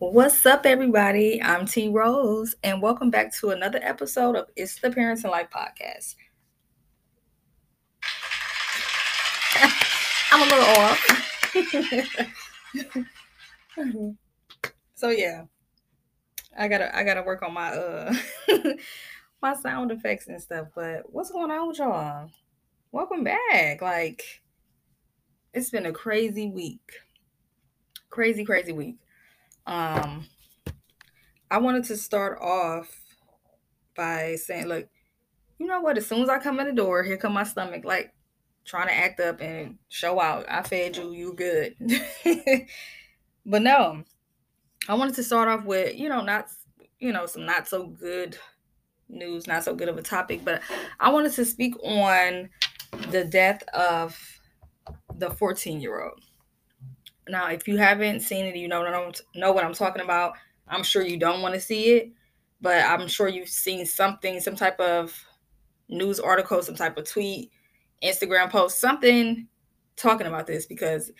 What's up, everybody? I'm T Rose, and welcome back to another episode of It's the Parents and Life podcast. I'm a little off. so yeah, I gotta I gotta work on my uh my sound effects and stuff. But what's going on with y'all? Welcome back. Like it's been a crazy week. Crazy, crazy week. Um, I wanted to start off by saying, look, you know what? As soon as I come in the door, here come my stomach, like trying to act up and show out. I fed you, you good. but no, I wanted to start off with, you know, not, you know, some not so good news, not so good of a topic, but I wanted to speak on the death of the 14 year old. Now, if you haven't seen it, you know don't know what I'm talking about. I'm sure you don't want to see it, but I'm sure you've seen something, some type of news article, some type of tweet, Instagram post, something talking about this because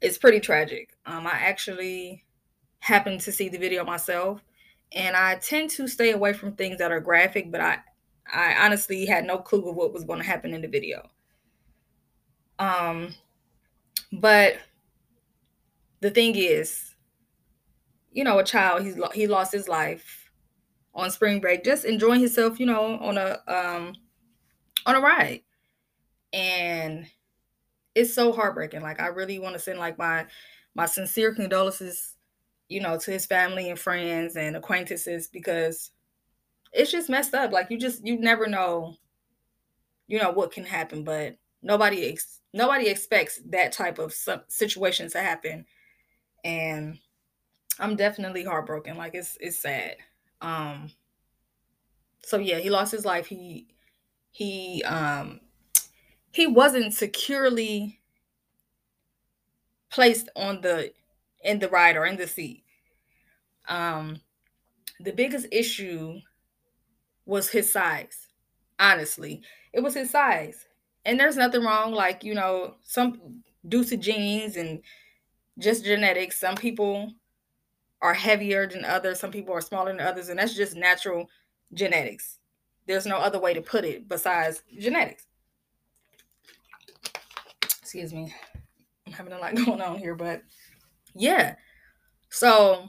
it's pretty tragic. Um, I actually happened to see the video myself, and I tend to stay away from things that are graphic, but I, I honestly had no clue of what was going to happen in the video. Um, but the thing is, you know, a child he's he lost his life on spring break, just enjoying himself, you know, on a um on a ride, and it's so heartbreaking. Like I really want to send like my my sincere condolences, you know, to his family and friends and acquaintances because it's just messed up. Like you just you never know, you know, what can happen, but nobody ex- nobody expects that type of situation to happen and I'm definitely heartbroken. Like it's it's sad. Um so yeah, he lost his life. He he um he wasn't securely placed on the in the ride or in the seat. Um the biggest issue was his size. Honestly, it was his size. And there's nothing wrong like, you know, some due to genes and just genetics. Some people are heavier than others, some people are smaller than others, and that's just natural genetics. There's no other way to put it besides genetics. Excuse me. I'm having a lot going on here, but yeah. So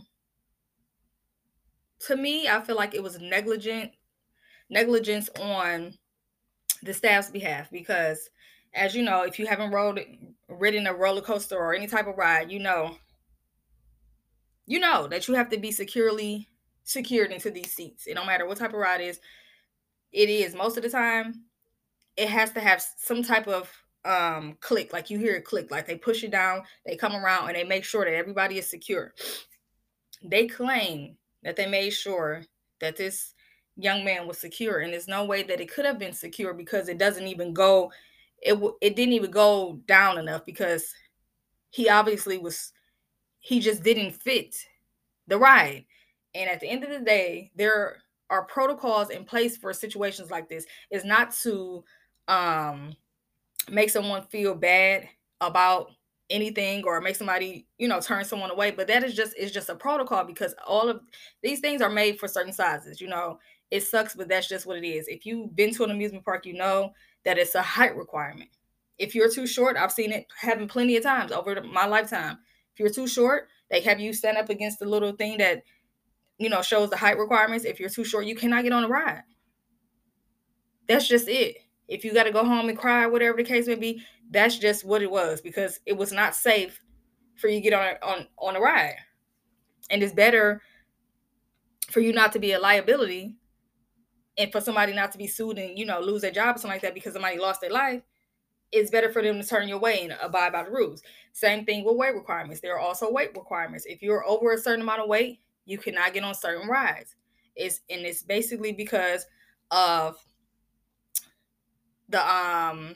to me, I feel like it was negligent negligence on the staff's behalf because as you know, if you haven't rode ridden a roller coaster or any type of ride, you know, you know that you have to be securely secured into these seats. It don't matter what type of ride is. It is most of the time. It has to have some type of um click, like you hear a click, like they push it down, they come around, and they make sure that everybody is secure. They claim that they made sure that this young man was secure, and there's no way that it could have been secure because it doesn't even go it it didn't even go down enough because he obviously was he just didn't fit the ride. And at the end of the day, there are protocols in place for situations like this. Is not to um make someone feel bad about anything or make somebody you know turn someone away but that is just is just a protocol because all of these things are made for certain sizes you know it sucks but that's just what it is if you've been to an amusement park you know that it's a height requirement. If you're too short, I've seen it happen plenty of times over my lifetime. If you're too short, they have you stand up against the little thing that you know shows the height requirements. If you're too short, you cannot get on a ride. That's just it. If you got to go home and cry, whatever the case may be, that's just what it was because it was not safe for you to get on on on a ride. And it's better for you not to be a liability and for somebody not to be sued and you know lose their job or something like that because somebody lost their life it's better for them to turn your way and abide by the rules. Same thing with weight requirements. There are also weight requirements. If you're over a certain amount of weight you cannot get on certain rides. It's and it's basically because of the um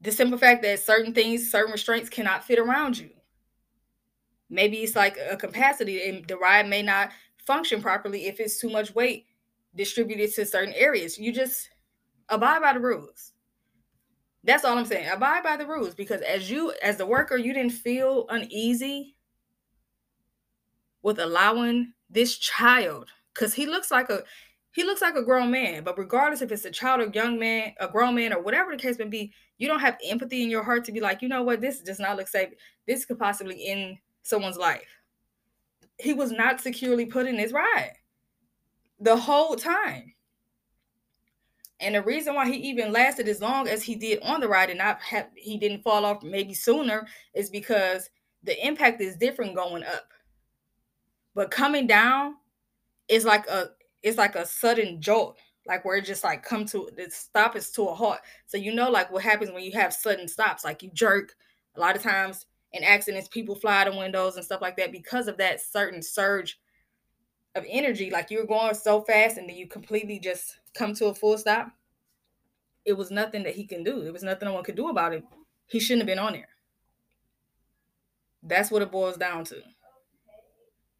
the simple fact that certain things certain restraints cannot fit around you. Maybe it's like a capacity and the ride may not function properly if it's too much weight distributed to certain areas. You just abide by the rules. That's all I'm saying. Abide by the rules because as you, as the worker, you didn't feel uneasy with allowing this child, because he looks like a he looks like a grown man, but regardless if it's a child or young man, a grown man, or whatever the case may be, you don't have empathy in your heart to be like, you know what, this does not look safe. This could possibly end someone's life. He was not securely put in his ride the whole time. And the reason why he even lasted as long as he did on the ride and not have he didn't fall off maybe sooner is because the impact is different going up. But coming down is like a it's like a sudden jolt, like where it just like come to the stop is to a halt. So you know like what happens when you have sudden stops, like you jerk. A lot of times in accidents, people fly out of windows and stuff like that because of that certain surge of energy. Like you're going so fast and then you completely just come to a full stop. It was nothing that he can do. There was nothing no one could do about it. He shouldn't have been on there. That's what it boils down to.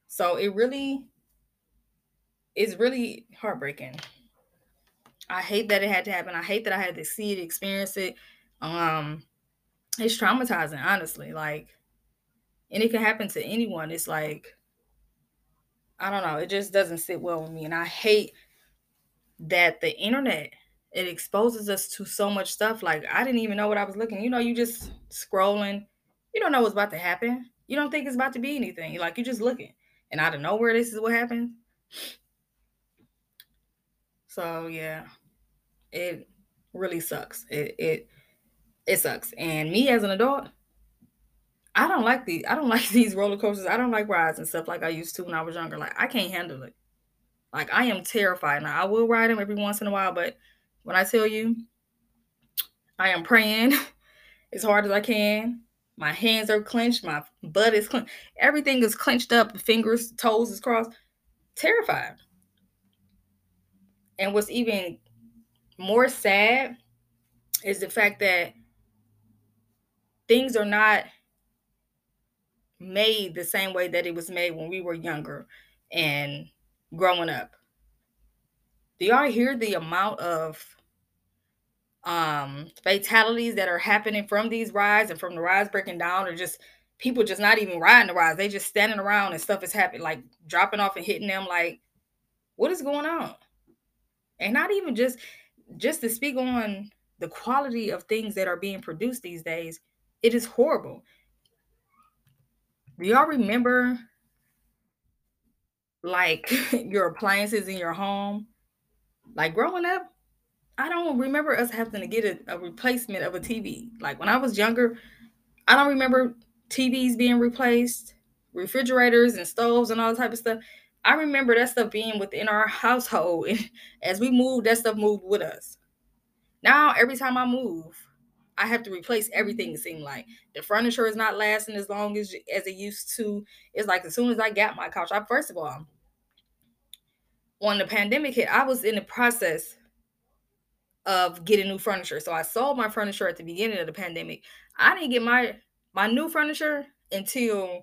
So it really is really heartbreaking. I hate that it had to happen. I hate that I had to see it, experience it. Um, it's traumatizing, honestly. Like, and it can happen to anyone. It's like, I don't know. It just doesn't sit well with me, and I hate that the internet it exposes us to so much stuff. Like I didn't even know what I was looking. You know, you just scrolling. You don't know what's about to happen. You don't think it's about to be anything. Like you're just looking, and out of nowhere, this is what happens. So yeah, it really sucks. It it it sucks. And me as an adult, I don't like these. I don't like these roller coasters. I don't like rides and stuff like I used to when I was younger. Like I can't handle it. Like I am terrified. Now I will ride them every once in a while, but when I tell you, I am praying as hard as I can. My hands are clenched. My butt is clenched. Everything is clenched up. Fingers, toes is crossed. Terrified. And what's even more sad is the fact that things are not made the same way that it was made when we were younger and growing up. Do y'all hear the amount of um fatalities that are happening from these rides and from the rides breaking down or just people just not even riding the rides. They just standing around and stuff is happening, like dropping off and hitting them. Like, what is going on? And not even just just to speak on the quality of things that are being produced these days, it is horrible. Do y'all remember like your appliances in your home? Like growing up, I don't remember us having to get a, a, replacement of a TV. Like when I was younger, I don't remember TVs being replaced, refrigerators and stoves and all that type of stuff. I remember that stuff being within our household. And as we moved, that stuff moved with us. Now, every time I move, I have to replace everything. Mm-hmm. It seems like the furniture is not lasting as long as as it used to. It's like as soon as I got my couch, I first of all, when the pandemic hit, I was in the process of getting new furniture. So I sold my furniture at the beginning of the pandemic. I didn't get my my new furniture until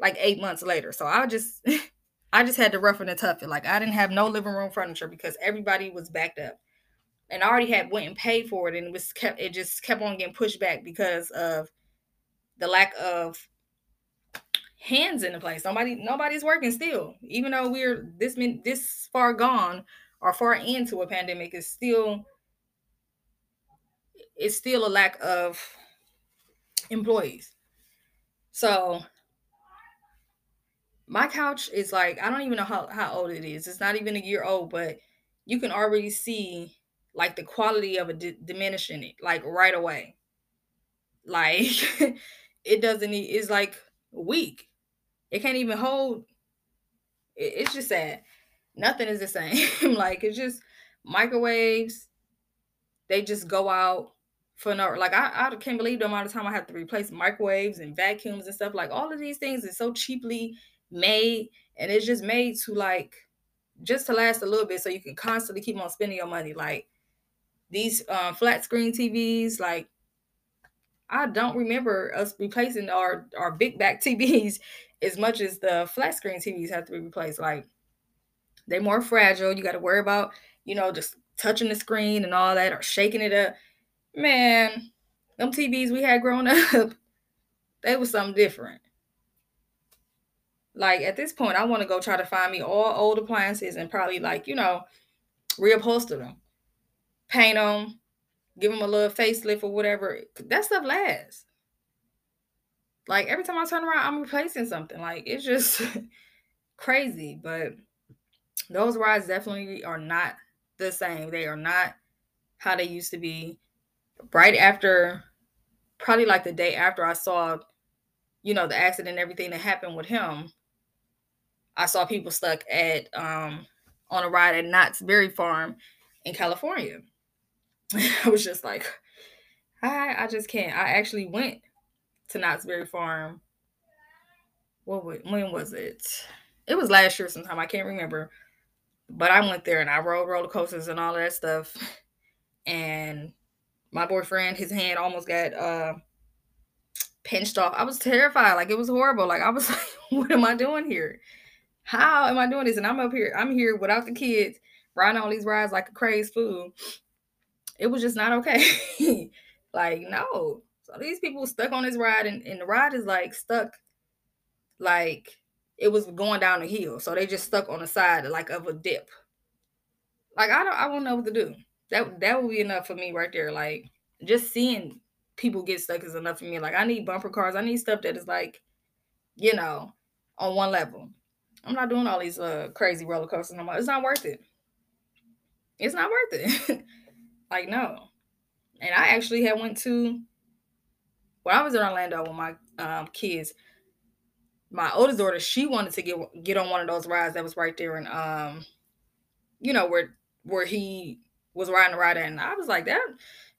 like eight months later. So I just I just had to rough and tough it. Like I didn't have no living room furniture because everybody was backed up. And I already had went and paid for it and it was kept it just kept on getting pushed back because of the lack of hands in the place. Nobody nobody's working still. Even though we're this this far gone or far into a pandemic is still it's still a lack of employees. So my couch is like I don't even know how, how old it is. It's not even a year old, but you can already see like the quality of it d- diminishing it like right away. Like it doesn't it's like weak. It can't even hold it, it's just sad. Nothing is the same. like it's just microwaves. They just go out for no like I, I can't believe the amount of time I have to replace microwaves and vacuums and stuff. Like all of these things is so cheaply made and it's just made to like just to last a little bit so you can constantly keep on spending your money. Like these uh, flat screen TVs, like I don't remember us replacing our our big back TVs as much as the flat screen TVs have to be replaced. Like they're more fragile. You got to worry about you know just touching the screen and all that or shaking it up man, them TVs we had growing up, they was something different. Like at this point, I want to go try to find me all old appliances and probably like you know reupholster them, paint them, give them a little facelift or whatever. That stuff lasts. Like every time I turn around, I'm replacing something. Like it's just crazy. But those rides definitely are not the same. They are not how they used to be. Right after, probably like the day after I saw, you know, the accident and everything that happened with him, I saw people stuck at um on a ride at Knott's Berry Farm in California. I was just like, I I just can't. I actually went to Knott's Berry Farm. What when was it? It was last year sometime. I can't remember. But I went there and I rode roller coasters and all that stuff. And my boyfriend, his hand almost got uh pinched off. I was terrified. Like it was horrible. Like I was like, what am I doing here? How am I doing this? And I'm up here, I'm here without the kids, riding on these rides like a crazed fool. It was just not okay. like, no. So these people stuck on this ride, and, and the ride is like stuck, like it was going down the hill. So they just stuck on the side like of a dip. Like I don't, I won't know what to do. That that would be enough for me right there. Like just seeing people get stuck is enough for me. Like I need bumper cars. I need stuff that is like, you know, on one level. I'm not doing all these uh crazy roller coasters no more. It's not worth it. It's not worth it. like no. And I actually had went to when I was in Orlando with my um, kids, my oldest daughter, she wanted to get get on one of those rides that was right there and um, you know, where where he was riding the ride and I was like, that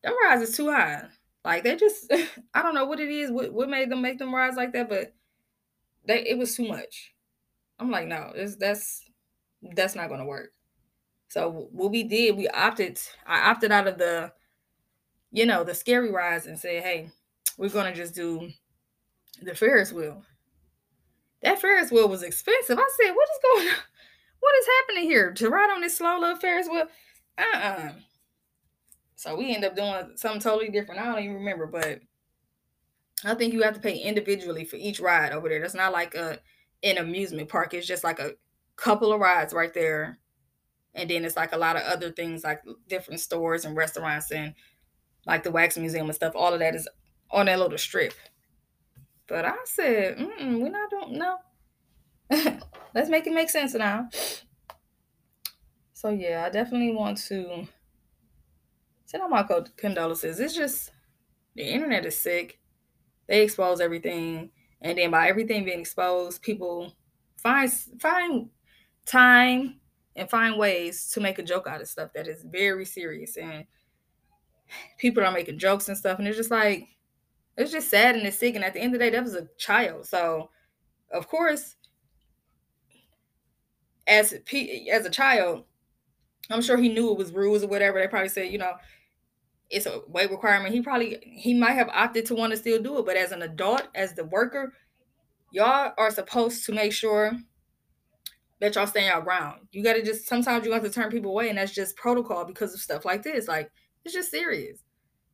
that rides is too high. Like they just I don't know what it is, what, what made them make them rides like that, but they it was too much. I'm like, no, that's that's not gonna work. So what we did, we opted, I opted out of the, you know, the scary rides and said, hey, we're gonna just do the Ferris wheel. That Ferris wheel was expensive. I said, what is going on? What is happening here? To ride on this slow little Ferris wheel? Uh-uh. So we end up doing something totally different. I don't even remember, but I think you have to pay individually for each ride over there. That's not like a an amusement park. It's just like a couple of rides right there. And then it's like a lot of other things like different stores and restaurants and like the wax museum and stuff. All of that is on that little strip. But I said, we're not doing no. Let's make it make sense now. So yeah, I definitely want to send out my condolences. It's just the internet is sick. They expose everything, and then by everything being exposed, people find find time and find ways to make a joke out of stuff that is very serious and people are making jokes and stuff and it's just like it's just sad and it's sick. And at the end of the day, that was a child. So, of course, as as a child, I'm sure he knew it was rules or whatever. They probably said, you know, it's a weight requirement. He probably he might have opted to want to still do it, but as an adult, as the worker, y'all are supposed to make sure that y'all stay your ground. You got to just sometimes you have to turn people away, and that's just protocol because of stuff like this. Like it's just serious.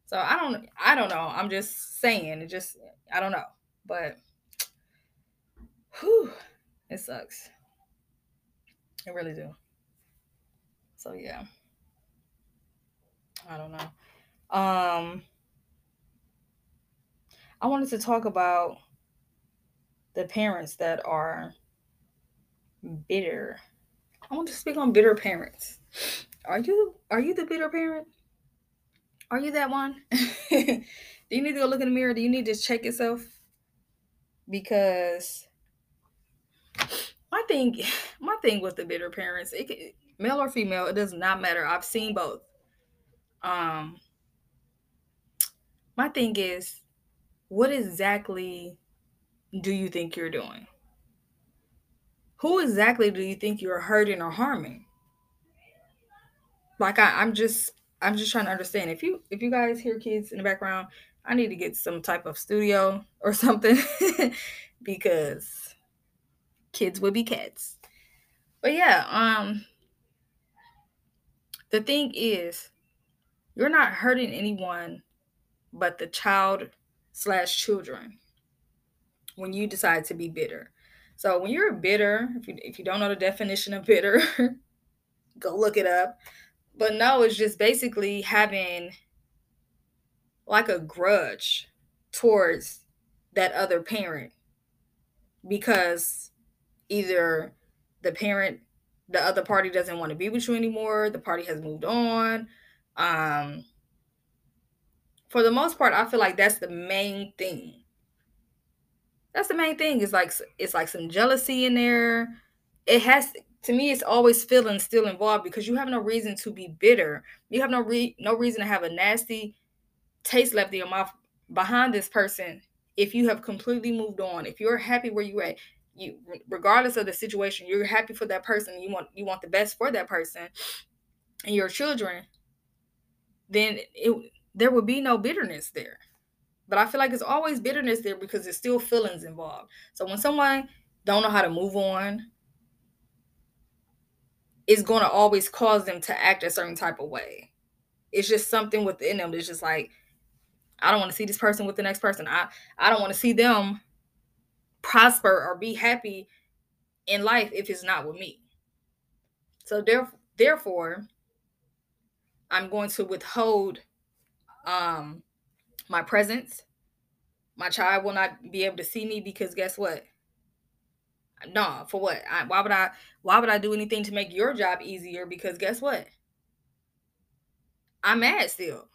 So I don't I don't know. I'm just saying it just I don't know. But whew, it sucks. It really do. So yeah. I don't know. Um I wanted to talk about the parents that are bitter. I want to speak on bitter parents. Are you are you the bitter parent? Are you that one? Do you need to go look in the mirror? Do you need to check yourself? Because my thing, my thing with the bitter parents, it, can, male or female, it does not matter. I've seen both. Um, my thing is, what exactly do you think you're doing? Who exactly do you think you're hurting or harming? Like I, I'm just I'm just trying to understand if you if you guys hear kids in the background, I need to get some type of studio or something because kids would be cats. But yeah, um the thing is you're not hurting anyone but the child slash children when you decide to be bitter. So when you're a bitter, if you if you don't know the definition of bitter, go look it up. But no, it's just basically having like a grudge towards that other parent because either the parent the other party doesn't want to be with you anymore the party has moved on um for the most part i feel like that's the main thing that's the main thing It's like it's like some jealousy in there. It has to me it's always feeling still involved because you have no reason to be bitter. You have no re- no reason to have a nasty taste left in your mouth behind this person if you have completely moved on. If you're happy where you're at you regardless of the situation you're happy for that person you want you want the best for that person and your children then it there would be no bitterness there but i feel like it's always bitterness there because there's still feelings involved. So when someone don't know how to move on it's going to always cause them to act a certain type of way. It's just something within them. That's just like i don't want to see this person with the next person. I i don't want to see them prosper or be happy in life if it's not with me. So therefore, I'm going to withhold um, my presence. My child will not be able to see me because guess what? No, for what? I, why would I? Why would I do anything to make your job easier? Because guess what? I'm mad still.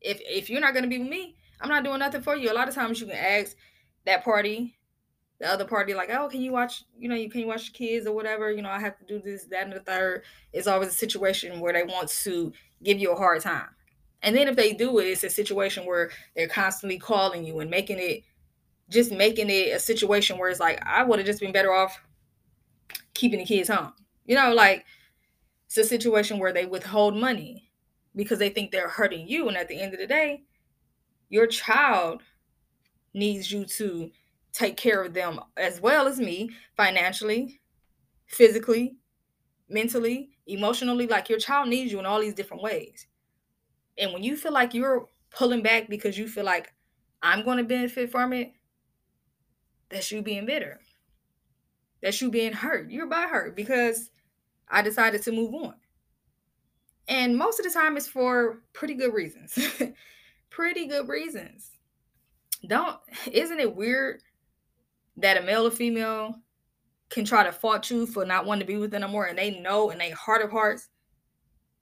If if you're not gonna be with me, I'm not doing nothing for you. A lot of times you can ask that party the other party like, oh, can you watch, you know, you can you watch the kids or whatever, you know, I have to do this, that, and the third. It's always a situation where they want to give you a hard time. And then if they do it, it's a situation where they're constantly calling you and making it just making it a situation where it's like, I would have just been better off keeping the kids home. You know, like it's a situation where they withhold money because they think they're hurting you. And at the end of the day, your child needs you to take care of them as well as me financially, physically, mentally, emotionally. Like your child needs you in all these different ways. And when you feel like you're pulling back because you feel like I'm going to benefit from it, that's you being bitter. That's you being hurt. You're by hurt because I decided to move on. And most of the time it's for pretty good reasons. pretty good reasons. Don't isn't it weird that a male or female can try to fault you for not wanting to be with them anymore, and they know in their heart of hearts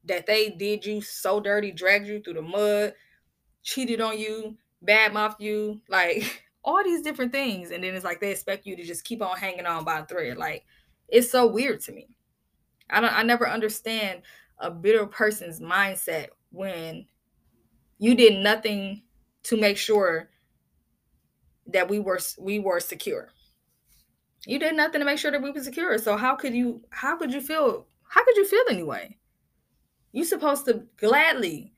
that they did you so dirty, dragged you through the mud, cheated on you, badmouthed you, like all these different things, and then it's like they expect you to just keep on hanging on by a thread. Like it's so weird to me. I don't. I never understand a bitter person's mindset when you did nothing to make sure that we were we were secure. You did nothing to make sure that we were secure. So how could you how could you feel how could you feel anyway? You supposed to gladly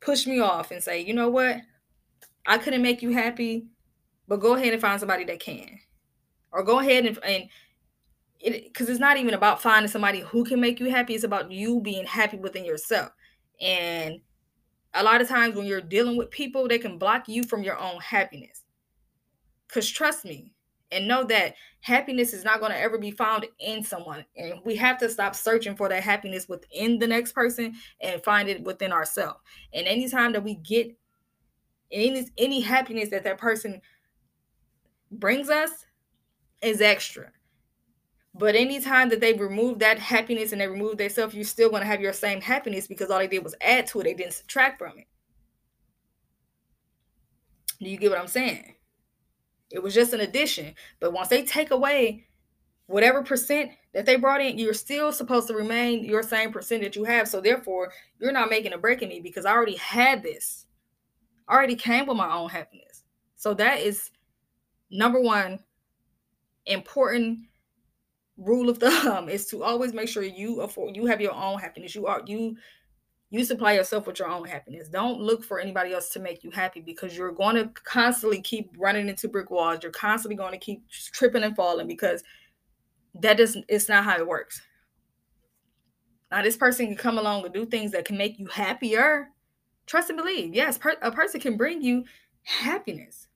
push me off and say, you know what? I couldn't make you happy, but go ahead and find somebody that can. Or go ahead and, and it because it's not even about finding somebody who can make you happy, it's about you being happy within yourself. And a lot of times when you're dealing with people, they can block you from your own happiness. Because trust me and know that happiness is not going to ever be found in someone. And we have to stop searching for that happiness within the next person and find it within ourselves. And anytime that we get any, any happiness that that person brings us is extra. But anytime that they remove that happiness and they remove themselves, you're still going to have your same happiness because all they did was add to it. They didn't subtract from it. Do you get what I'm saying? It was just an addition. But once they take away whatever percent that they brought in, you're still supposed to remain your same percent that you have. So therefore, you're not making a break in me because I already had this. I already came with my own happiness. So that is number one important rule of thumb is to always make sure you afford you have your own happiness. You are you you supply yourself with your own happiness. Don't look for anybody else to make you happy because you're going to constantly keep running into brick walls. You're constantly going to keep tripping and falling because that doesn't it's not how it works. Now this person can come along and do things that can make you happier. Trust and believe. Yes, per- a person can bring you happiness.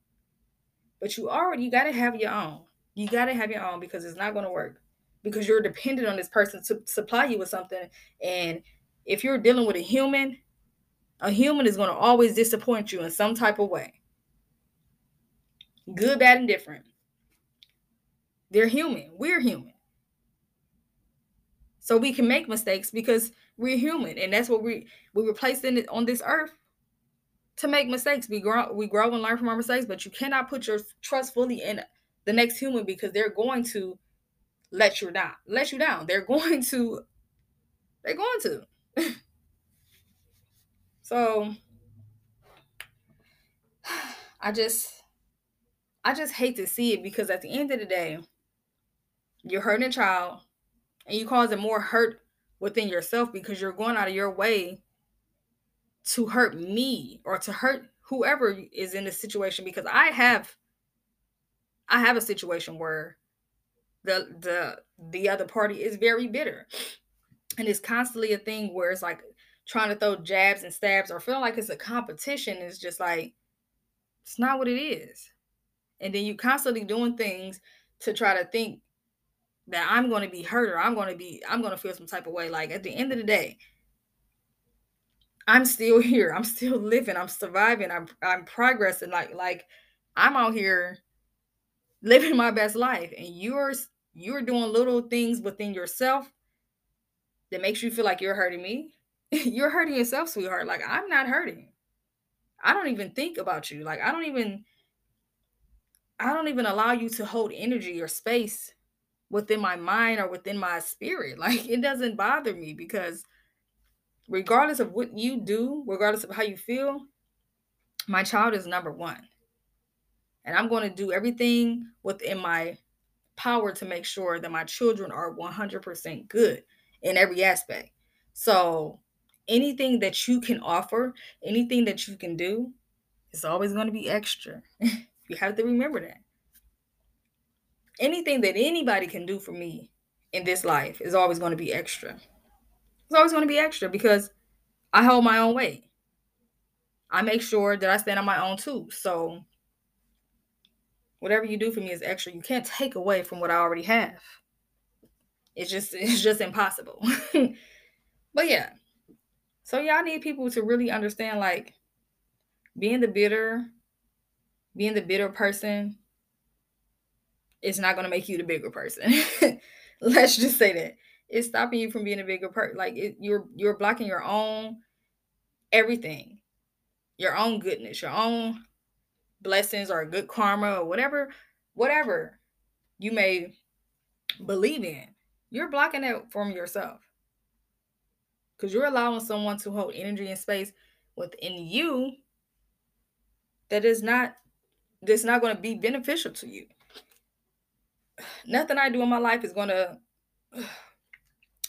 But you already you got to have your own. You got to have your own because it's not going to work because you're dependent on this person to supply you with something. And if you're dealing with a human, a human is going to always disappoint you in some type of way. Good, bad, and different. They're human. We're human. So we can make mistakes because we're human. And that's what we we were placed in on this earth to make mistakes. We grow we grow and learn from our mistakes, but you cannot put your trust fully in the next human because they're going to let you down. Let you down. They're going to they're going to. so I just I just hate to see it because at the end of the day, you're hurting a child and you causing more hurt within yourself because you're going out of your way to hurt me or to hurt whoever is in this situation because I have I have a situation where the the the other party is very bitter. And it's constantly a thing where it's like trying to throw jabs and stabs or feeling like it's a competition is just like it's not what it is. And then you constantly doing things to try to think that I'm going to be hurt or I'm going to be I'm going to feel some type of way like at the end of the day I'm still here. I'm still living. I'm surviving. I'm I'm progressing like like I'm out here living my best life and you're you're doing little things within yourself that makes you feel like you're hurting me. you're hurting yourself, sweetheart. Like I'm not hurting. I don't even think about you. Like I don't even I don't even allow you to hold energy or space within my mind or within my spirit. Like it doesn't bother me because regardless of what you do, regardless of how you feel, my child is number one. And I'm going to do everything within my power to make sure that my children are 100% good in every aspect. So, anything that you can offer, anything that you can do, is always going to be extra. you have to remember that. Anything that anybody can do for me in this life is always going to be extra. It's always going to be extra because I hold my own weight. I make sure that I stand on my own too. So, whatever you do for me is extra. You can't take away from what I already have. It's just it's just impossible. but yeah. So y'all need people to really understand like being the bitter, being the bitter person is not going to make you the bigger person. Let's just say that. It's stopping you from being a bigger person. Like it, you're you're blocking your own everything. Your own goodness, your own blessings or good karma or whatever, whatever you may believe in, you're blocking it from yourself. Because you're allowing someone to hold energy and space within you that is not that's not going to be beneficial to you. Nothing I do in my life is going to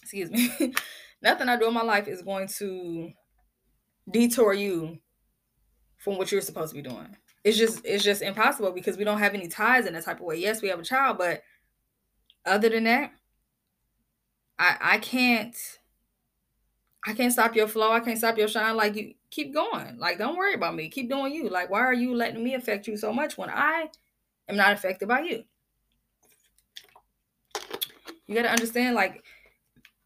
excuse me. Nothing I do in my life is going to detour you from what you're supposed to be doing it's just it's just impossible because we don't have any ties in that type of way. Yes, we have a child, but other than that, I I can't I can't stop your flow. I can't stop your shine. Like you keep going. Like don't worry about me. Keep doing you. Like why are you letting me affect you so much when I am not affected by you? You got to understand like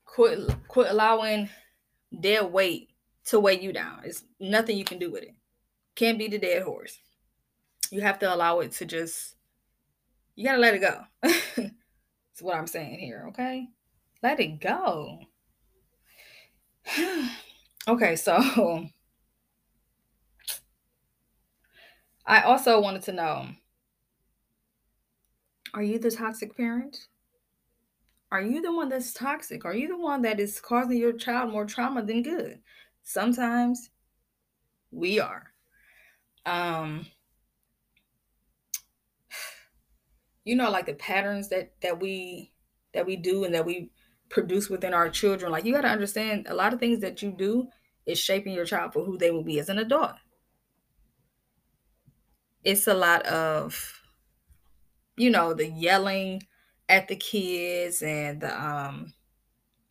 quit quit allowing their weight to weigh you down. It's nothing you can do with it. Can't be the dead horse you have to allow it to just you gotta let it go. That's what I'm saying here, okay? Let it go. okay, so I also wanted to know Are you the toxic parent? Are you the one that's toxic? Are you the one that is causing your child more trauma than good? Sometimes we are. Um, you know like the patterns that that we that we do and that we produce within our children. Like you got to understand a lot of things that you do is shaping your child for who they will be as an adult. It's a lot of you know the yelling at the kids and the um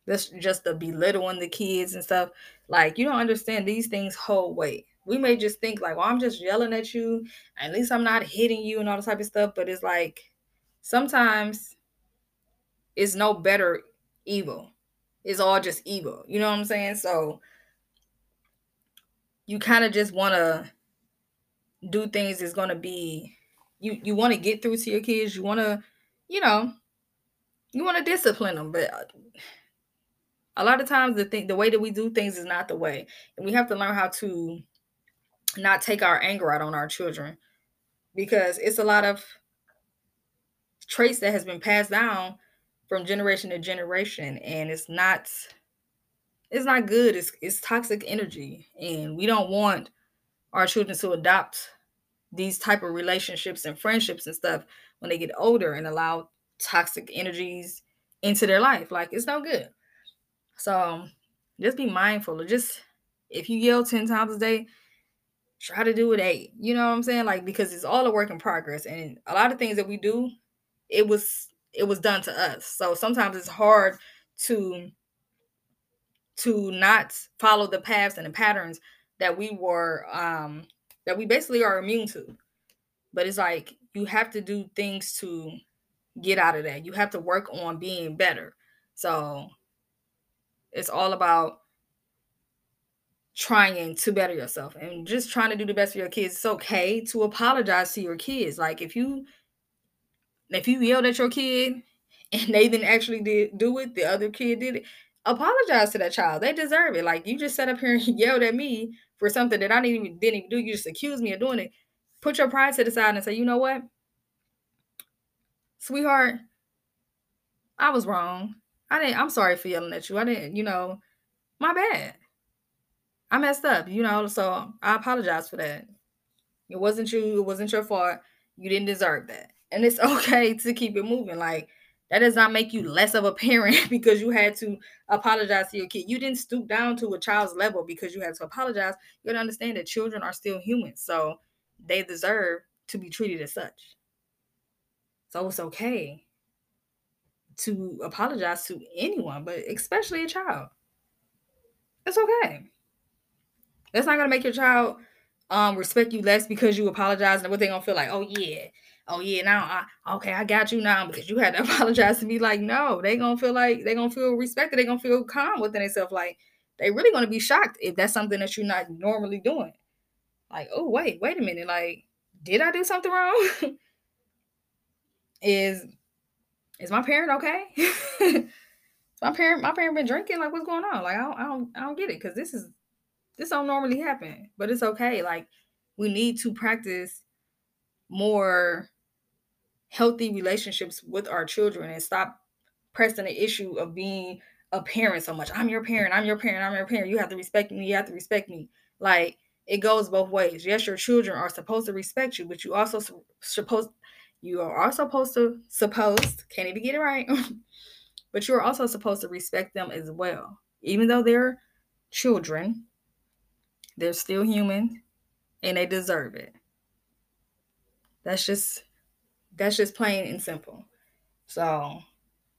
this just the belittling the kids and stuff. Like you don't understand these things hold weight. We may just think like well i'm just yelling at you. At least i'm not hitting you and all this type of stuff but it's like sometimes it's no better evil. It's all just evil. You know what I'm saying? So you kind of just want to do things that's going to be you you want to get through to your kids. You want to, you know, you want to discipline them, but uh, a lot of times the thing the way that we do things is not the way. And we have to learn how to not take our anger out on our children because it's a lot of traits that has been passed down from generation to generation and it's not it's not good. It's it's toxic energy and we don't want our children to adopt these type of relationships and friendships and stuff when they get older and allow toxic energies into their life. Like it's no good. So just be mindful of just if you yell 10 times a day try to do it eight you know what i'm saying? Like because it's all a work in progress and a lot of things that we do it was it was done to us. So sometimes it's hard to to not follow the paths and the patterns that we were um that we basically are immune to. But it's like you have to do things to get out of that. You have to work on being better. So it's all about trying to better yourself and just trying to do the best for your kids. It's okay to apologize to your kids. Like if you if you yelled at your kid and they didn't actually did do it, the other kid did it, apologize to that child. They deserve it. Like you just sat up here and yelled at me for something that I didn't even didn't even do. You just accused me of doing it. Put your pride to the side and say, you know what? Sweetheart, I was wrong. I didn't I'm sorry for yelling at you. I didn't, you know, my bad. I messed up, you know, so I apologize for that. It wasn't you, it wasn't your fault. You didn't deserve that and it's okay to keep it moving. Like that does not make you less of a parent because you had to apologize to your kid. You didn't stoop down to a child's level because you had to apologize. You gotta understand that children are still humans, so they deserve to be treated as such. So it's okay to apologize to anyone, but especially a child. It's okay. That's not gonna make your child um respect you less because you apologize and what they gonna feel like, oh yeah, oh yeah, now I okay, I got you now because you had to apologize to me. Like, no, they gonna feel like they gonna feel respected, they gonna feel calm within themselves. Like they really gonna be shocked if that's something that you're not normally doing. Like, oh wait, wait a minute, like, did I do something wrong? is is my parent okay? my parent, my parent been drinking. Like, what's going on? Like, I don't, I don't, I don't get it because this is this don't normally happen, but it's okay. Like, we need to practice more healthy relationships with our children and stop pressing the issue of being a parent so much. I'm your parent, I'm your parent, I'm your parent. You have to respect me, you have to respect me. Like it goes both ways. Yes, your children are supposed to respect you, but you also supposed you are also supposed to supposed can't even get it right. but you're also supposed to respect them as well. Even though they're children, they're still human and they deserve it. That's just that's just plain and simple. So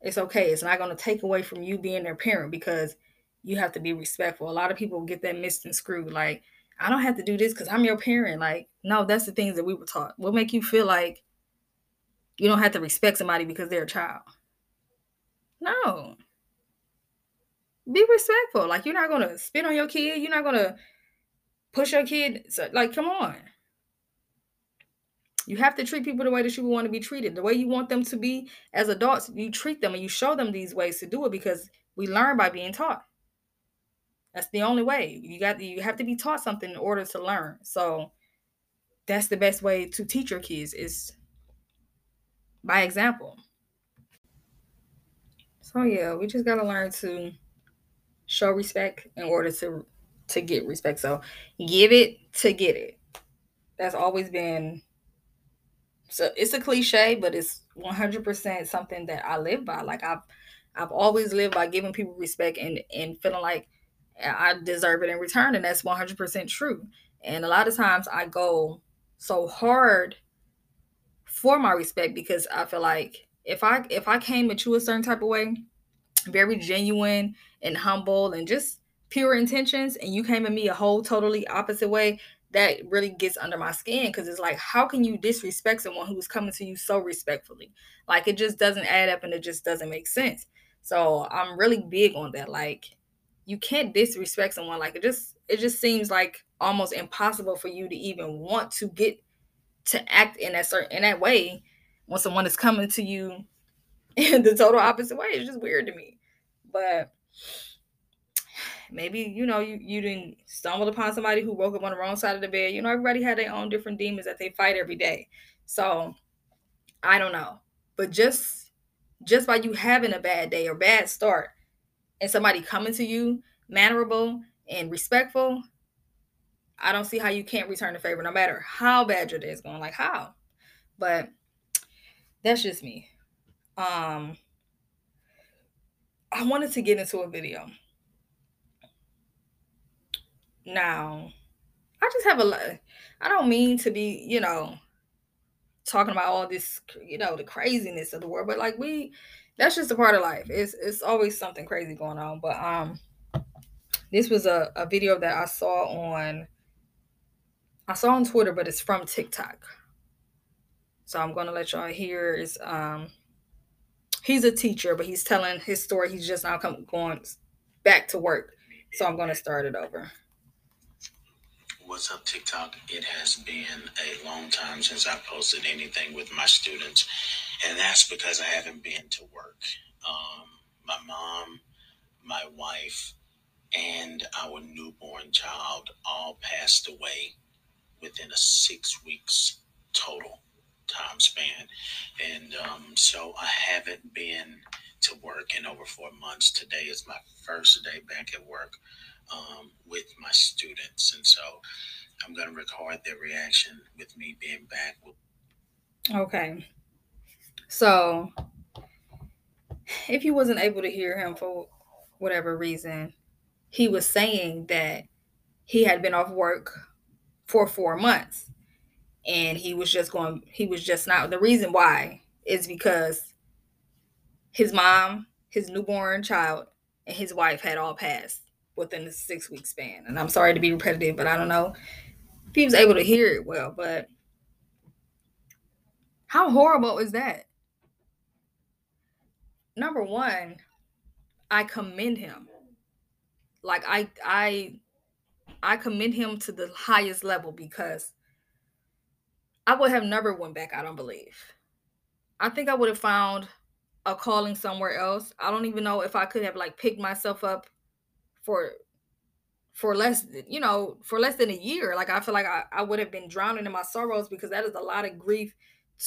it's okay. It's not going to take away from you being their parent because you have to be respectful. A lot of people get that missed and screwed. Like, I don't have to do this because I'm your parent. Like, no, that's the things that we were taught. What make you feel like you don't have to respect somebody because they're a child? No. Be respectful. Like, you're not going to spit on your kid. You're not going to push your kid. So, like, come on. You have to treat people the way that you want to be treated. The way you want them to be as adults, you treat them and you show them these ways to do it because we learn by being taught. That's the only way. You got you have to be taught something in order to learn. So that's the best way to teach your kids is by example. So yeah, we just gotta learn to show respect in order to to get respect. So give it to get it. That's always been so it's a cliche, but it's 100% something that I live by. Like I've I've always lived by giving people respect and and feeling like I deserve it in return, and that's 100% true. And a lot of times I go so hard for my respect because I feel like if I if I came at you a certain type of way, very genuine and humble and just pure intentions, and you came at me a whole totally opposite way, that really gets under my skin because it's like how can you disrespect someone who's coming to you so respectfully? Like it just doesn't add up and it just doesn't make sense. So i'm really big on that like you can't disrespect someone like it just it just seems like almost impossible for you to even want to get to act in that certain in that way when someone is coming to you in the total opposite way. It's just weird to me. But maybe you know you you didn't stumble upon somebody who woke up on the wrong side of the bed. You know everybody had their own different demons that they fight every day. So i don't know. But just just by you having a bad day or bad start and somebody coming to you mannerable and respectful i don't see how you can't return the favor no matter how bad your day is going. Like how? But that's just me. Um i wanted to get into a video now, I just have a lot. I don't mean to be, you know, talking about all this, you know, the craziness of the world, but like we, that's just a part of life. It's it's always something crazy going on. But um, this was a, a video that I saw on. I saw on Twitter, but it's from TikTok. So I'm gonna let y'all hear is um he's a teacher, but he's telling his story. He's just now come going back to work. So I'm gonna start it over. What's up, TikTok? It has been a long time since I posted anything with my students, and that's because I haven't been to work. Um, my mom, my wife, and our newborn child all passed away within a six weeks total time span. And um, so I haven't been to work in over four months. Today is my first day back at work um, with my students. And so I'm going to record their reaction with me being back. Okay. So if you wasn't able to hear him for whatever reason, he was saying that he had been off work for four months and he was just going he was just not the reason why is because his mom his newborn child and his wife had all passed within the six week span. And I'm sorry to be repetitive, but I don't know if he was able to hear it well. But how horrible is that? Number one, I commend him. Like I I I commend him to the highest level because I would have never went back, I don't believe. I think I would have found a calling somewhere else. I don't even know if I could have like picked myself up for for less you know for less than a year. Like i feel like I, I would have been drowning in my sorrows because that is a lot of grief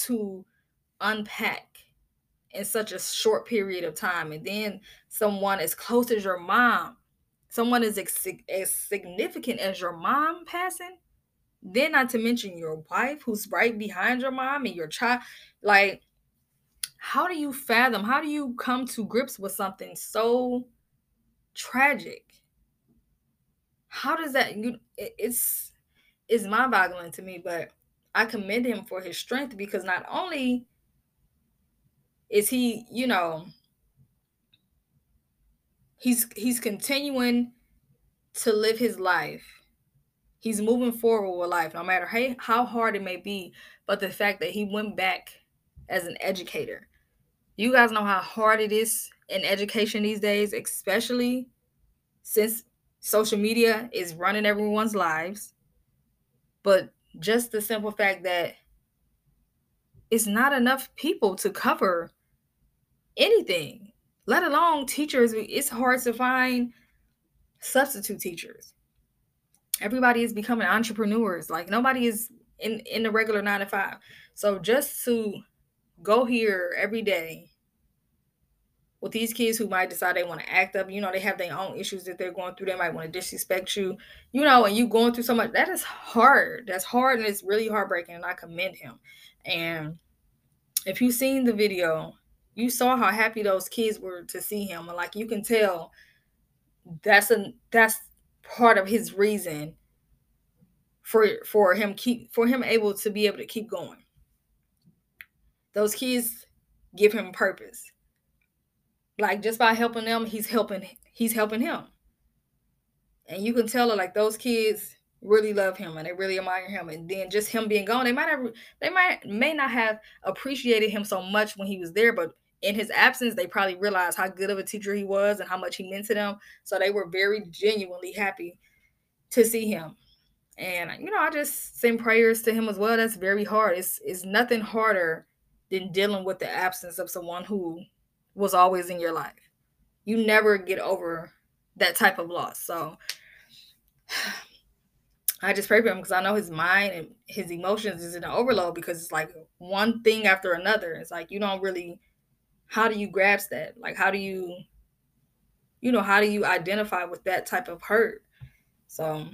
to unpack in such a short period of time. And then someone as close as your mom someone as, as significant as your mom passing then not to mention your wife who's right behind your mom and your child. Like how do you fathom how do you come to grips with something so tragic. How does that you it's it's mind-boggling to me, but I commend him for his strength because not only is he, you know, he's he's continuing to live his life. He's moving forward with life, no matter how, how hard it may be. But the fact that he went back as an educator, you guys know how hard it is in education these days, especially since social media is running everyone's lives. But just the simple fact that it's not enough people to cover anything, let alone teachers. It's hard to find substitute teachers. Everybody is becoming entrepreneurs. Like nobody is in in the regular nine to five. So just to go here every day with these kids who might decide they want to act up, you know, they have their own issues that they're going through. They might want to disrespect you, you know, and you going through so much. That is hard. That's hard and it's really heartbreaking. And I commend him. And if you've seen the video, you saw how happy those kids were to see him. And like you can tell that's a that's part of his reason for for him keep for him able to be able to keep going. Those kids give him purpose like just by helping them, he's helping he's helping him. And you can tell her like those kids really love him and they really admire him. And then just him being gone they might have they might may not have appreciated him so much when he was there but in his absence they probably realized how good of a teacher he was and how much he meant to them. So they were very genuinely happy to see him. And you know i just send prayers to him as well. That's very hard. It's it's nothing harder than dealing with the absence of someone who was always in your life you never get over that type of loss so I just pray for him because I know his mind and his emotions is in an overload because it's like one thing after another. It's like you don't really how do you grasp that? Like how do you you know, how do you identify with that type of hurt? So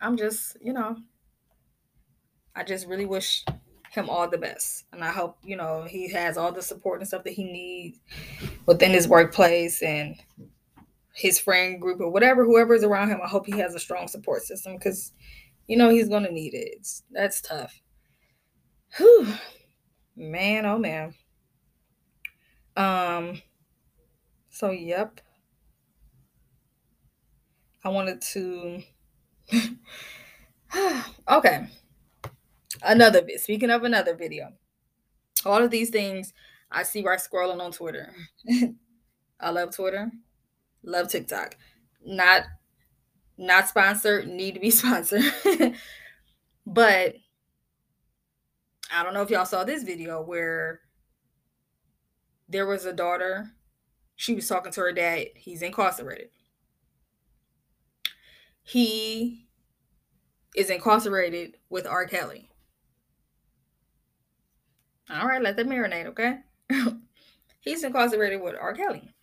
I'm just, you know, I just really wish him all the best. And I hope, you know, he has all the support and stuff that he needs within his workplace and his friend group or whatever, whoever is around him, I hope he has a strong support system because, you know, he's going to need it. It's, that's tough. Whew. Man, oh man. Um, so, yep. I wanted to. okay. Another bit. Speaking of another video, all of these things I see right scrolling on Twitter. I love Twitter love TikTok. Not not sponsored, need to be sponsored. but I don't know if y'all saw this video where there was a daughter, she was talking to her dad, he's incarcerated. He is incarcerated with R. Kelly. All right, let that marinate, okay? he's incarcerated with R. Kelly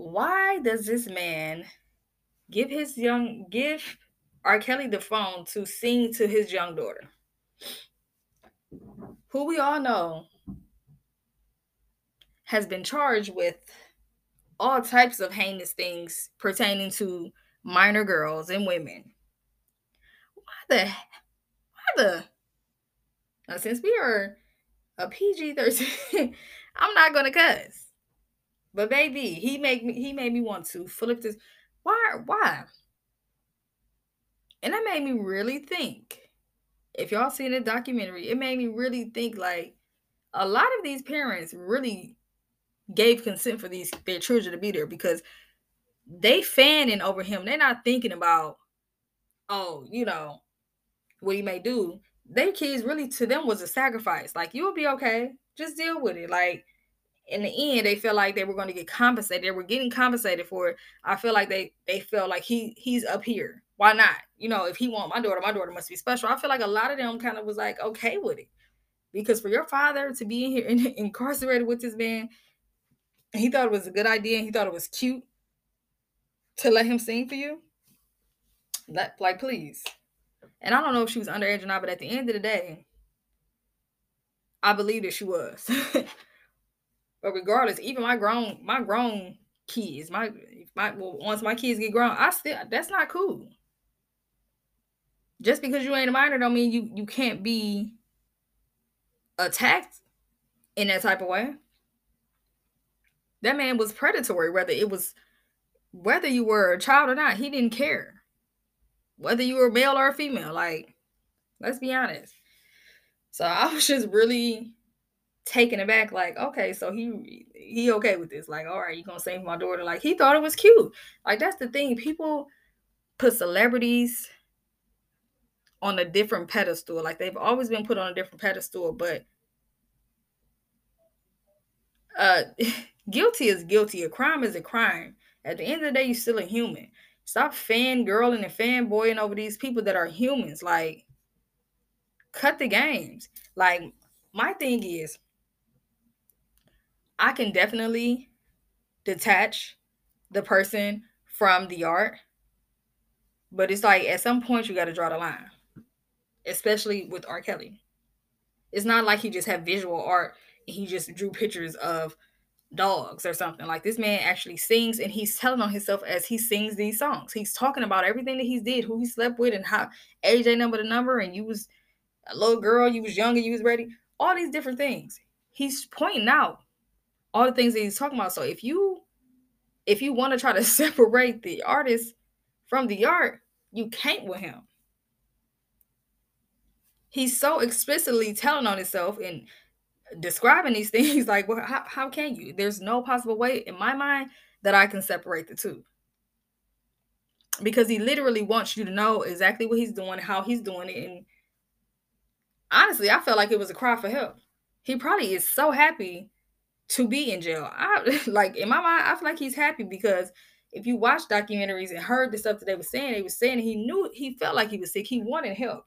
why does this man give his young give R. Kelly the phone to sing to his young daughter? Who we all know has been charged with all types of heinous things pertaining to minor girls and women. Why the why the now since we are a PG 13, I'm not gonna cuss. But baby, he made me he made me want to flip this. Why? Why? And that made me really think. If y'all seen the documentary, it made me really think like a lot of these parents really gave consent for these their children to be there because they fanning over him. They're not thinking about, oh, you know, what he may do. Their kids really to them was a sacrifice. Like you'll be okay. Just deal with it. Like in the end they felt like they were going to get compensated. They were getting compensated for it. I feel like they they felt like he he's up here. Why not? You know if he want my daughter my daughter must be special. I feel like a lot of them kind of was like okay with it. Because for your father to be in here in, incarcerated with this man he thought it was a good idea and he thought it was cute to let him sing for you? That like please and i don't know if she was underage or not but at the end of the day i believe that she was But regardless, even my grown my grown kids, my my well, once my kids get grown, I still that's not cool. Just because you ain't a minor don't mean you you can't be attacked in that type of way. That man was predatory, whether it was whether you were a child or not, he didn't care. Whether you were male or female, like, let's be honest. So I was just really taken aback, like, okay, so he he okay with this. Like, all right, you gonna save my daughter. Like he thought it was cute. Like that's the thing. People put celebrities on a different pedestal. Like they've always been put on a different pedestal, but uh guilty is guilty. A crime is a crime. At the end of the day, you're still a human. Stop fangirling and fanboying over these people that are humans. Like, cut the games. Like, my thing is, I can definitely detach the person from the art. But it's like at some point you got to draw the line, especially with R. Kelly. It's not like he just had visual art and he just drew pictures of dogs or something. Like this man actually sings and he's telling on himself as he sings these songs. He's talking about everything that he did, who he slept with, and how AJ number the number, and you was a little girl, you was young and you was ready. All these different things. He's pointing out all the things that he's talking about. So if you if you want to try to separate the artist from the art, you can't with him. He's so explicitly telling on himself and describing these things like well how, how can you? There's no possible way in my mind that i can separate the two. Because he literally wants you to know exactly what he's doing how he's doing it and honestly i felt like it was a cry for help. He probably is so happy to be in jail. I like in my mind i feel like he's happy because if you watch documentaries and heard the stuff that they were saying they were saying he knew he felt like he was sick. He wanted help.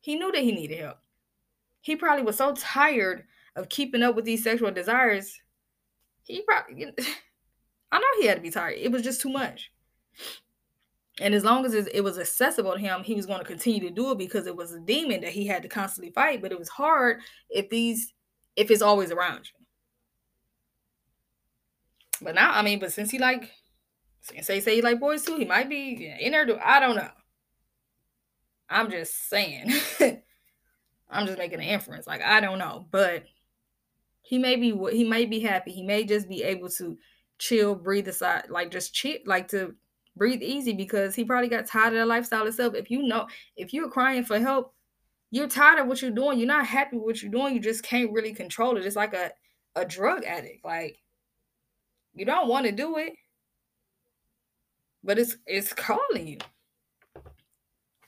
He knew that he needed help he probably was so tired of keeping up with these sexual desires. He probably, I know he had to be tired. It was just too much. And as long as it was accessible to him, he was going to continue to do it because it was a demon that he had to constantly fight. But it was hard if these, if it's always around you. But now, I mean, but since he like, say say he like boys too, he might be in there. I don't know. I'm just saying. I'm just making an inference. Like I don't know, but he may be he may be happy. He may just be able to chill, breathe aside, like just chill, like to breathe easy because he probably got tired of the lifestyle itself. If you know, if you're crying for help, you're tired of what you're doing. You're not happy with what you're doing. You just can't really control it. It's like a a drug addict. Like you don't want to do it, but it's it's calling you,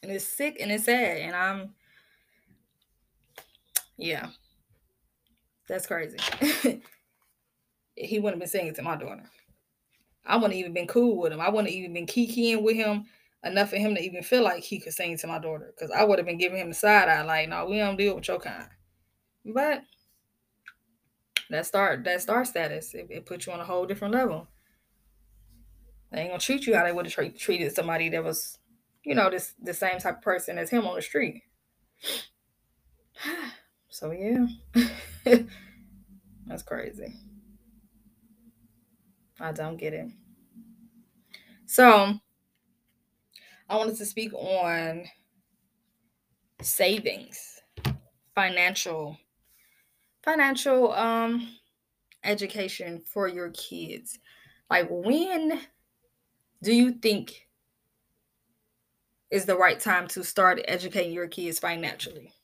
and it's sick and it's sad. And I'm yeah. That's crazy. he wouldn't have been saying it to my daughter. I wouldn't even been cool with him. I wouldn't even been kikiing with him enough for him to even feel like he could sing to my daughter. Because I would have been giving him the side eye, like, no, we don't deal with your kind. But that star that star status, it, it puts you on a whole different level. They ain't gonna treat you how they would have tra- treated somebody that was, you know, this the same type of person as him on the street. So yeah. That's crazy. I don't get it. So I wanted to speak on savings, financial financial um education for your kids. Like when do you think is the right time to start educating your kids financially?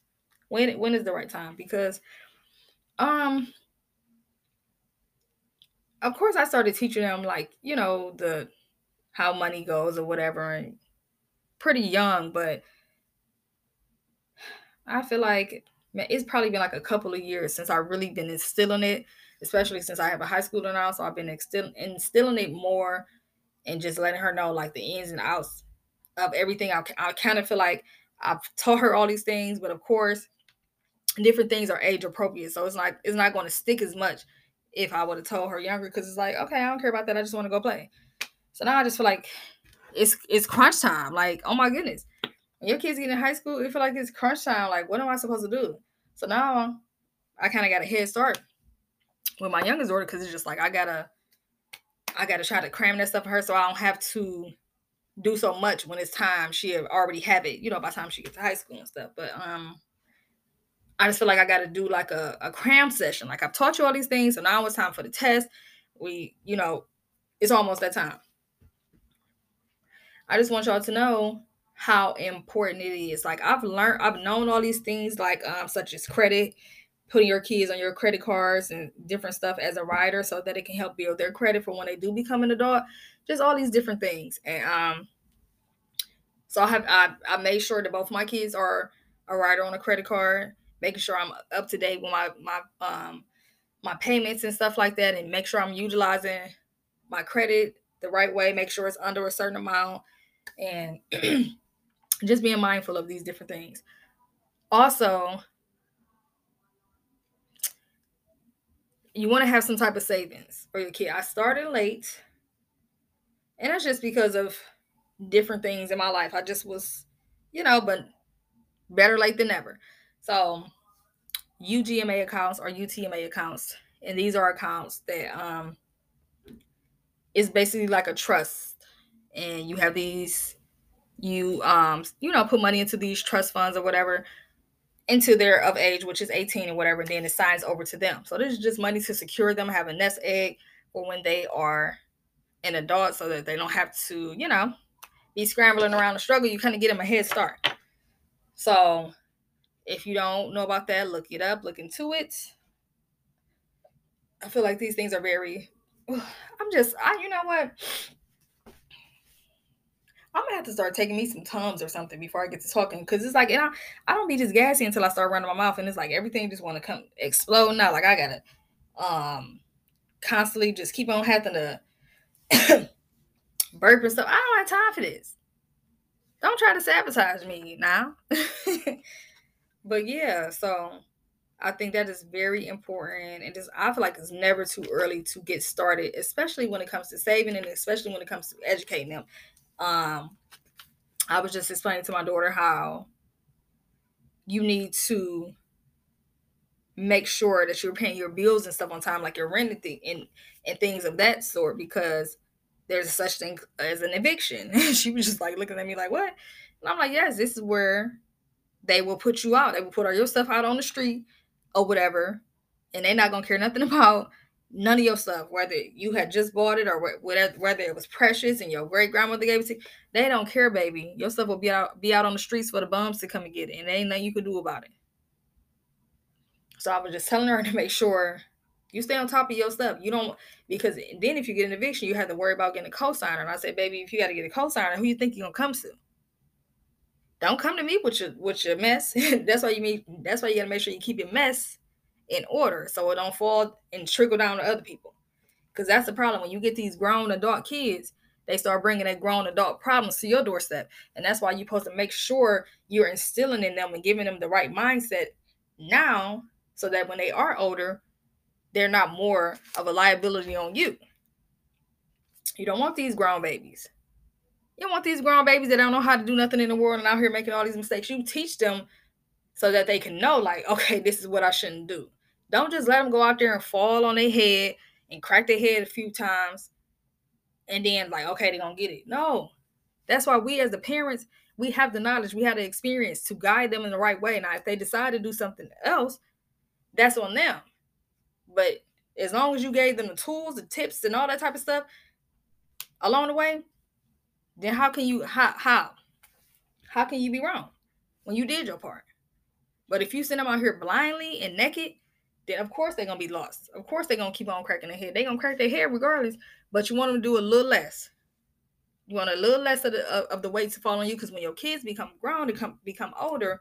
When when is the right time? Because um of course I started teaching them like, you know, the how money goes or whatever and pretty young, but I feel like it's probably been like a couple of years since I've really been instilling it, especially since I have a high schooler now. So I've been instilling, instilling it more and just letting her know like the ins and outs of everything. I, I kind of feel like I've taught her all these things, but of course, different things are age appropriate. So it's like it's not going to stick as much if I would have told her younger because it's like, okay, I don't care about that. I just want to go play. So now I just feel like it's it's crunch time. Like, oh my goodness. When your kids get in high school, it feel like it's crunch time. Like, what am I supposed to do? So now I kind of got a head start with my youngest daughter because it's just like I gotta I gotta try to cram that stuff for her so I don't have to do so much when it's time she already have it, you know, by the time she gets to high school and stuff. But um I just feel like I got to do like a, a cram session. Like I've taught you all these things, so now it's time for the test. We, you know, it's almost that time. I just want y'all to know how important it is. Like I've learned, I've known all these things, like um, such as credit, putting your kids on your credit cards and different stuff as a rider, so that it can help build their credit for when they do become an adult. Just all these different things, and um, so I have I, I made sure that both my kids are a rider on a credit card making sure I'm up to date with my my um my payments and stuff like that, and make sure I'm utilizing my credit the right way. Make sure it's under a certain amount, and just being mindful of these different things. Also, you want to have some type of savings for your kid. I started late, and that's just because of different things in my life. I just was, you know, but better late than never. So UGMA accounts or UTMA accounts, and these are accounts that um is basically like a trust, and you have these you um you know put money into these trust funds or whatever until they're of age, which is 18 and whatever, and then it signs over to them. So this is just money to secure them, have a nest egg for when they are an adult so that they don't have to, you know, be scrambling around the struggle, you kind of get them a head start. So if you don't know about that, look it up, look into it. I feel like these things are very I'm just I you know what? I'm gonna have to start taking me some tums or something before I get to talking because it's like I, I don't be just gassy until I start running my mouth and it's like everything just want to come explode now. Like I gotta um constantly just keep on having to burp and stuff. I don't have time for this. Don't try to sabotage me now. but yeah, so I think that is very important. And just I feel like it's never too early to get started, especially when it comes to saving and especially when it comes to educating them um, I was just explaining to my daughter how you need to make sure that you're paying your bills and stuff on time, like your rent and, th- and, and things of that sort, because there's such thing as an eviction. And she was just like looking at me like, what? And I'm like, yes, this is where they will put you out. They will put all your stuff out on the street or whatever, and they're not gonna care nothing about none of your stuff, whether you had just bought it or whether whether it was precious and your great grandmother gave it to you, they don't care, baby. Your stuff will be out be out on the streets for the bums to come and get it, and there ain't nothing you can do about it. So I was just telling her to make sure you stay on top of your stuff. You don't because then if you get an eviction, you have to worry about getting a cosigner. And I said, baby, if you got to get a cosigner, who you think you're gonna come to? Don't come to me with your with your mess. that's why you mean that's why you gotta make sure you keep your mess in order so it don't fall and trickle down to other people. Because that's the problem. When you get these grown adult kids, they start bringing that grown adult problems to your doorstep. And that's why you're supposed to make sure you're instilling in them and giving them the right mindset now so that when they are older, they're not more of a liability on you. You don't want these grown babies. You want these grown babies that don't know how to do nothing in the world and out here making all these mistakes. You teach them so that they can know, like, okay, this is what I shouldn't do. Don't just let them go out there and fall on their head and crack their head a few times and then like, okay, they're gonna get it. No. That's why we as the parents, we have the knowledge, we have the experience to guide them in the right way. Now, if they decide to do something else, that's on them. But as long as you gave them the tools, the tips, and all that type of stuff along the way, then how can you how how how can you be wrong when you did your part? But if you send them out here blindly and naked, then of course they're gonna be lost. Of course they're gonna keep on cracking their head. They're gonna crack their head regardless. But you want them to do a little less. You want a little less of the of the weight to fall on you because when your kids become grown and come become older,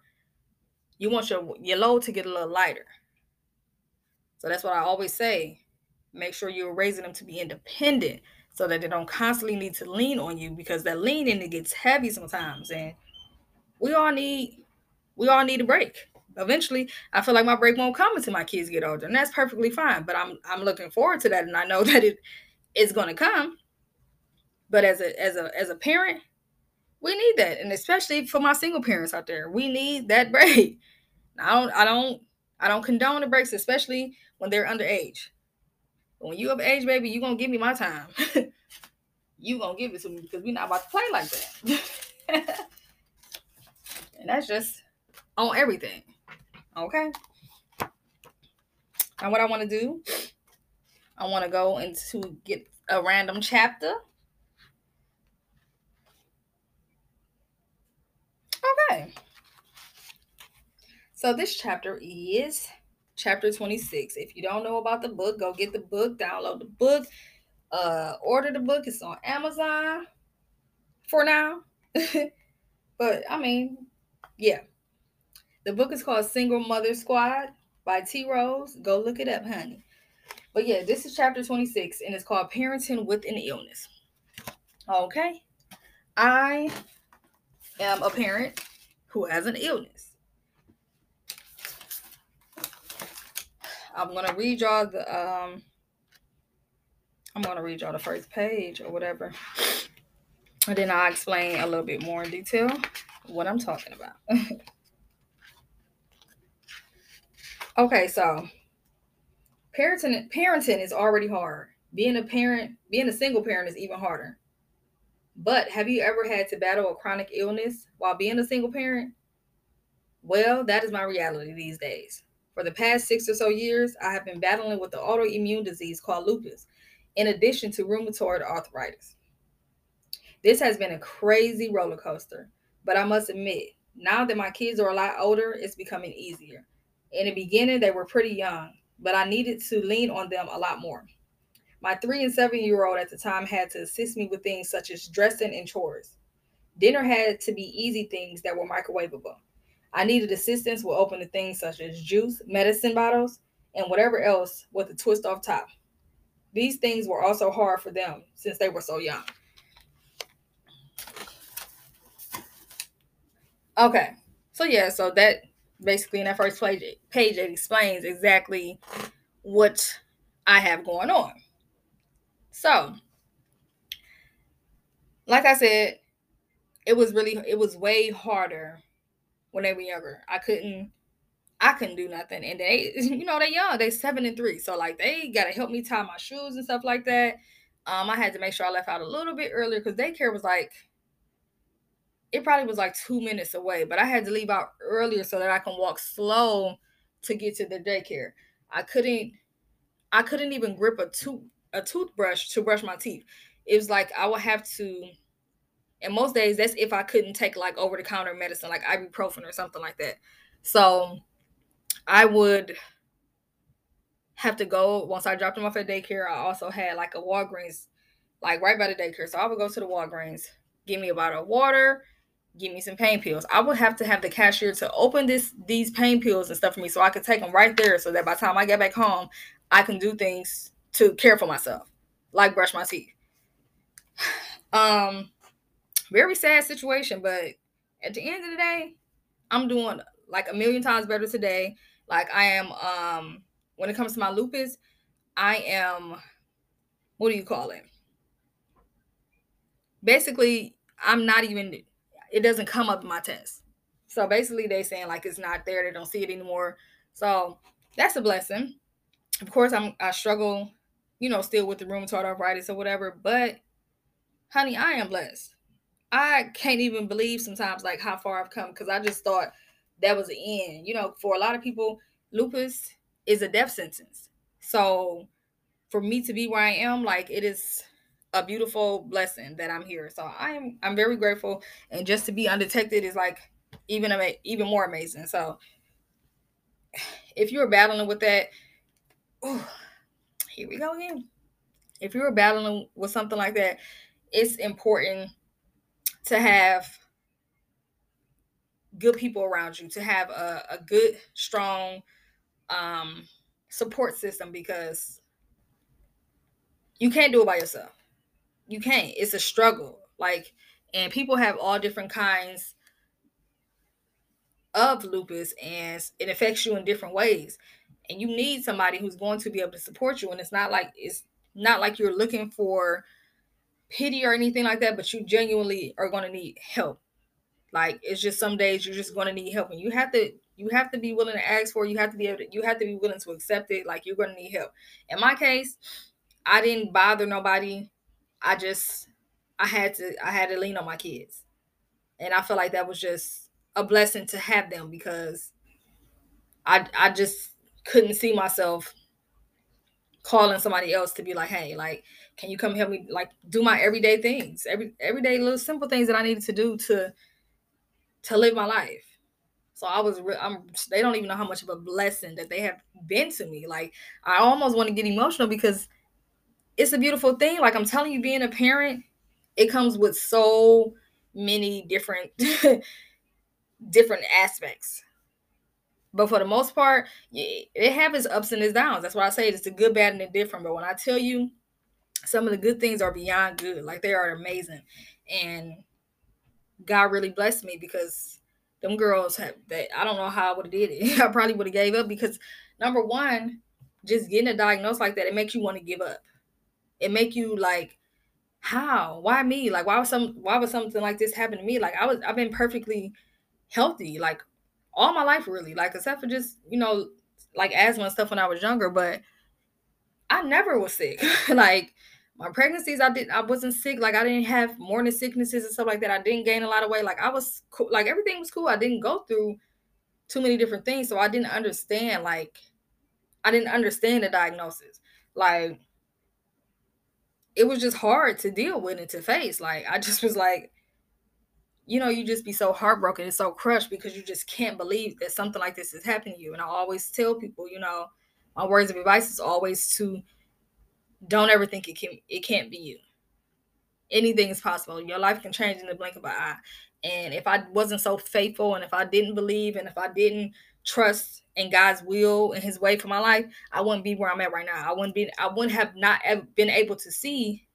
you want your your load to get a little lighter. So that's what I always say. Make sure you're raising them to be independent so that they don't constantly need to lean on you because that leaning it gets heavy sometimes. And we all need we all need a break eventually I feel like my break won't come until my kids get older, and that's perfectly fine. But I'm I'm looking forward to that, and I know that it is going to come. But as a as a as a parent, we need that, and especially for my single parents out there, we need that break. I don't I don't I don't condone the breaks, especially when they're underage. When you of age, baby, you gonna give me my time. you gonna give it to me because we're not about to play like that. and that's just on everything. Okay. Now what I want to do, I want to go into get a random chapter. Okay. So this chapter is chapter 26. If you don't know about the book, go get the book, download the book, uh, order the book. It's on Amazon for now. but I mean, yeah. The book is called Single Mother Squad by T Rose. Go look it up, honey. But yeah, this is chapter 26 and it's called Parenting with an Illness. Okay. I am a parent who has an illness. I'm gonna read y'all the um I'm gonna read y'all the first page or whatever. And then I'll explain a little bit more in detail what I'm talking about. Okay, so parenting parenting is already hard. Being a parent, being a single parent is even harder. But have you ever had to battle a chronic illness while being a single parent? Well, that is my reality these days. For the past six or so years, I have been battling with the autoimmune disease called lupus, in addition to rheumatoid arthritis. This has been a crazy roller coaster, but I must admit, now that my kids are a lot older, it's becoming easier. In the beginning, they were pretty young, but I needed to lean on them a lot more. My three and seven year old at the time had to assist me with things such as dressing and chores. Dinner had to be easy things that were microwavable. I needed assistance with opening things such as juice, medicine bottles, and whatever else with a twist off top. These things were also hard for them since they were so young. Okay, so yeah, so that basically in that first page, page it explains exactly what I have going on. So, like I said, it was really it was way harder when they were younger. I couldn't I couldn't do nothing. And they, you know, they young, they seven and three. So like they gotta help me tie my shoes and stuff like that. Um, I had to make sure I left out a little bit earlier because daycare was like it probably was like two minutes away, but I had to leave out earlier so that I can walk slow to get to the daycare. I couldn't I couldn't even grip a tooth a toothbrush to brush my teeth. It was like I would have to and most days that's if I couldn't take like over the counter medicine like ibuprofen or something like that. So I would have to go once I dropped him off at daycare. I also had like a Walgreens, like right by the daycare. So I would go to the Walgreens, give me a bottle of water, give me some pain pills. I would have to have the cashier to open this these pain pills and stuff for me so I could take them right there so that by the time I get back home, I can do things to care for myself, like brush my teeth. Um very sad situation, but at the end of the day, I'm doing like a million times better today. Like I am um when it comes to my lupus, I am what do you call it? Basically, I'm not even it doesn't come up in my test. So basically they saying like it's not there, they don't see it anymore. So that's a blessing. Of course, I'm I struggle, you know, still with the rheumatoid arthritis or whatever, but honey, I am blessed. I can't even believe sometimes like how far I've come because I just thought that was the end. You know, for a lot of people, lupus is a death sentence. So for me to be where I am, like it is a beautiful blessing that I'm here. So I am I'm very grateful, and just to be undetected is like even ama- even more amazing. So if you're battling with that, oh, here we go again. If you're battling with something like that, it's important to have good people around you, to have a, a good, strong um, support system because you can't do it by yourself. You can't. It's a struggle. Like, and people have all different kinds of lupus and it affects you in different ways. And you need somebody who's going to be able to support you. And it's not like it's not like you're looking for pity or anything like that, but you genuinely are going to need help. Like it's just some days you're just going to need help, and you have to you have to be willing to ask for. It. You have to be able to, you have to be willing to accept it. Like you're going to need help. In my case, I didn't bother nobody. I just I had to I had to lean on my kids, and I feel like that was just a blessing to have them because I I just couldn't see myself calling somebody else to be like, hey, like, can you come help me like do my everyday things, every everyday little simple things that I needed to do to to live my life. So I was, re- I'm. They don't even know how much of a blessing that they have been to me. Like I almost want to get emotional because it's a beautiful thing. Like I'm telling you, being a parent, it comes with so many different different aspects. But for the most part, it have its ups and its downs. That's why I say it's a good, bad, and indifferent. But when I tell you, some of the good things are beyond good. Like they are amazing, and God really blessed me because them girls have that. I don't know how I would have did it. I probably would have gave up because number one, just getting a diagnosis like that, it makes you want to give up. It make you like, how? Why me? Like, why was some? Why was something like this happen to me? Like, I was. I've been perfectly healthy, like all my life, really. Like, except for just you know, like asthma and stuff when I was younger, but I never was sick. like my pregnancies i didn't i wasn't sick like i didn't have morning sicknesses and stuff like that i didn't gain a lot of weight like i was cool like everything was cool i didn't go through too many different things so i didn't understand like i didn't understand the diagnosis like it was just hard to deal with and to face. Like I just was like, you know, you just be so heartbroken and so crushed because you just can't believe that something like this is happening to you. And I always tell people, you know, my words of advice is always to don't ever think it can it can't be you. Anything is possible. Your life can change in the blink of an eye. And if I wasn't so faithful and if I didn't believe and if I didn't trust in God's will and his way for my life, I wouldn't be where I'm at right now. I wouldn't be I wouldn't have not been able to see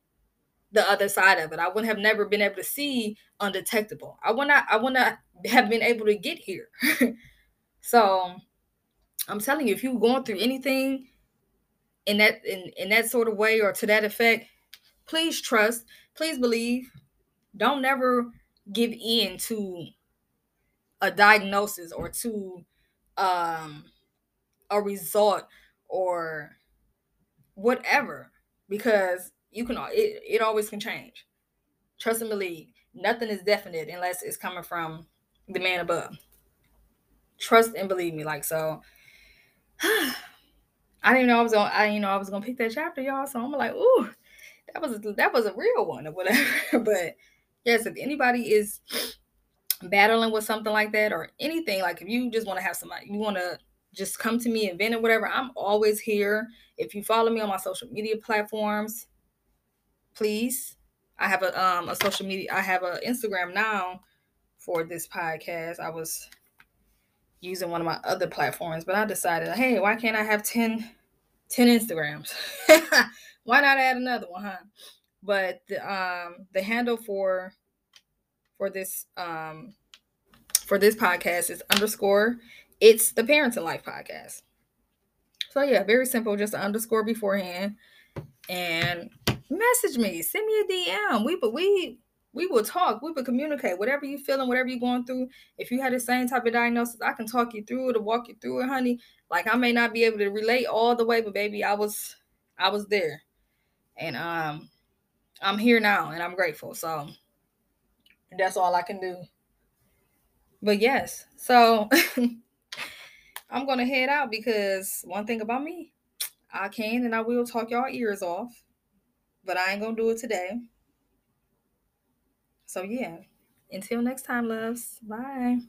the other side of it. I wouldn't have never been able to see undetectable. I would not I would not have been able to get here. so I'm telling you, if you're going through anything in that in, in that sort of way or to that effect, please trust, please believe. Don't never give in to a diagnosis or to um a result or whatever because you can it, it always can change. Trust and believe. Nothing is definite unless it's coming from the man above. Trust and believe me like so I didn't know I was gonna I you know I was gonna pick that chapter, y'all. So I'm like, ooh, that was a, that was a real one or whatever. but yes, if anybody is battling with something like that or anything, like if you just want to have somebody, you want to just come to me and vent or whatever, I'm always here. If you follow me on my social media platforms, please. I have a um a social media, I have an Instagram now for this podcast. I was using one of my other platforms, but I decided, hey, why can't I have 10, 10 Instagrams? why not add another one, huh? But the um the handle for for this um for this podcast is underscore it's the Parenting Life podcast. So yeah, very simple, just underscore beforehand. And message me, send me a DM. We but we we will talk, we will communicate. Whatever you feeling, whatever you're going through. If you had the same type of diagnosis, I can talk you through it or walk you through it, honey. Like I may not be able to relate all the way, but baby, I was I was there. And um I'm here now and I'm grateful. So that's all I can do. But yes, so I'm gonna head out because one thing about me, I can and I will talk y'all ears off, but I ain't gonna do it today. So yeah, until next time, loves. Bye.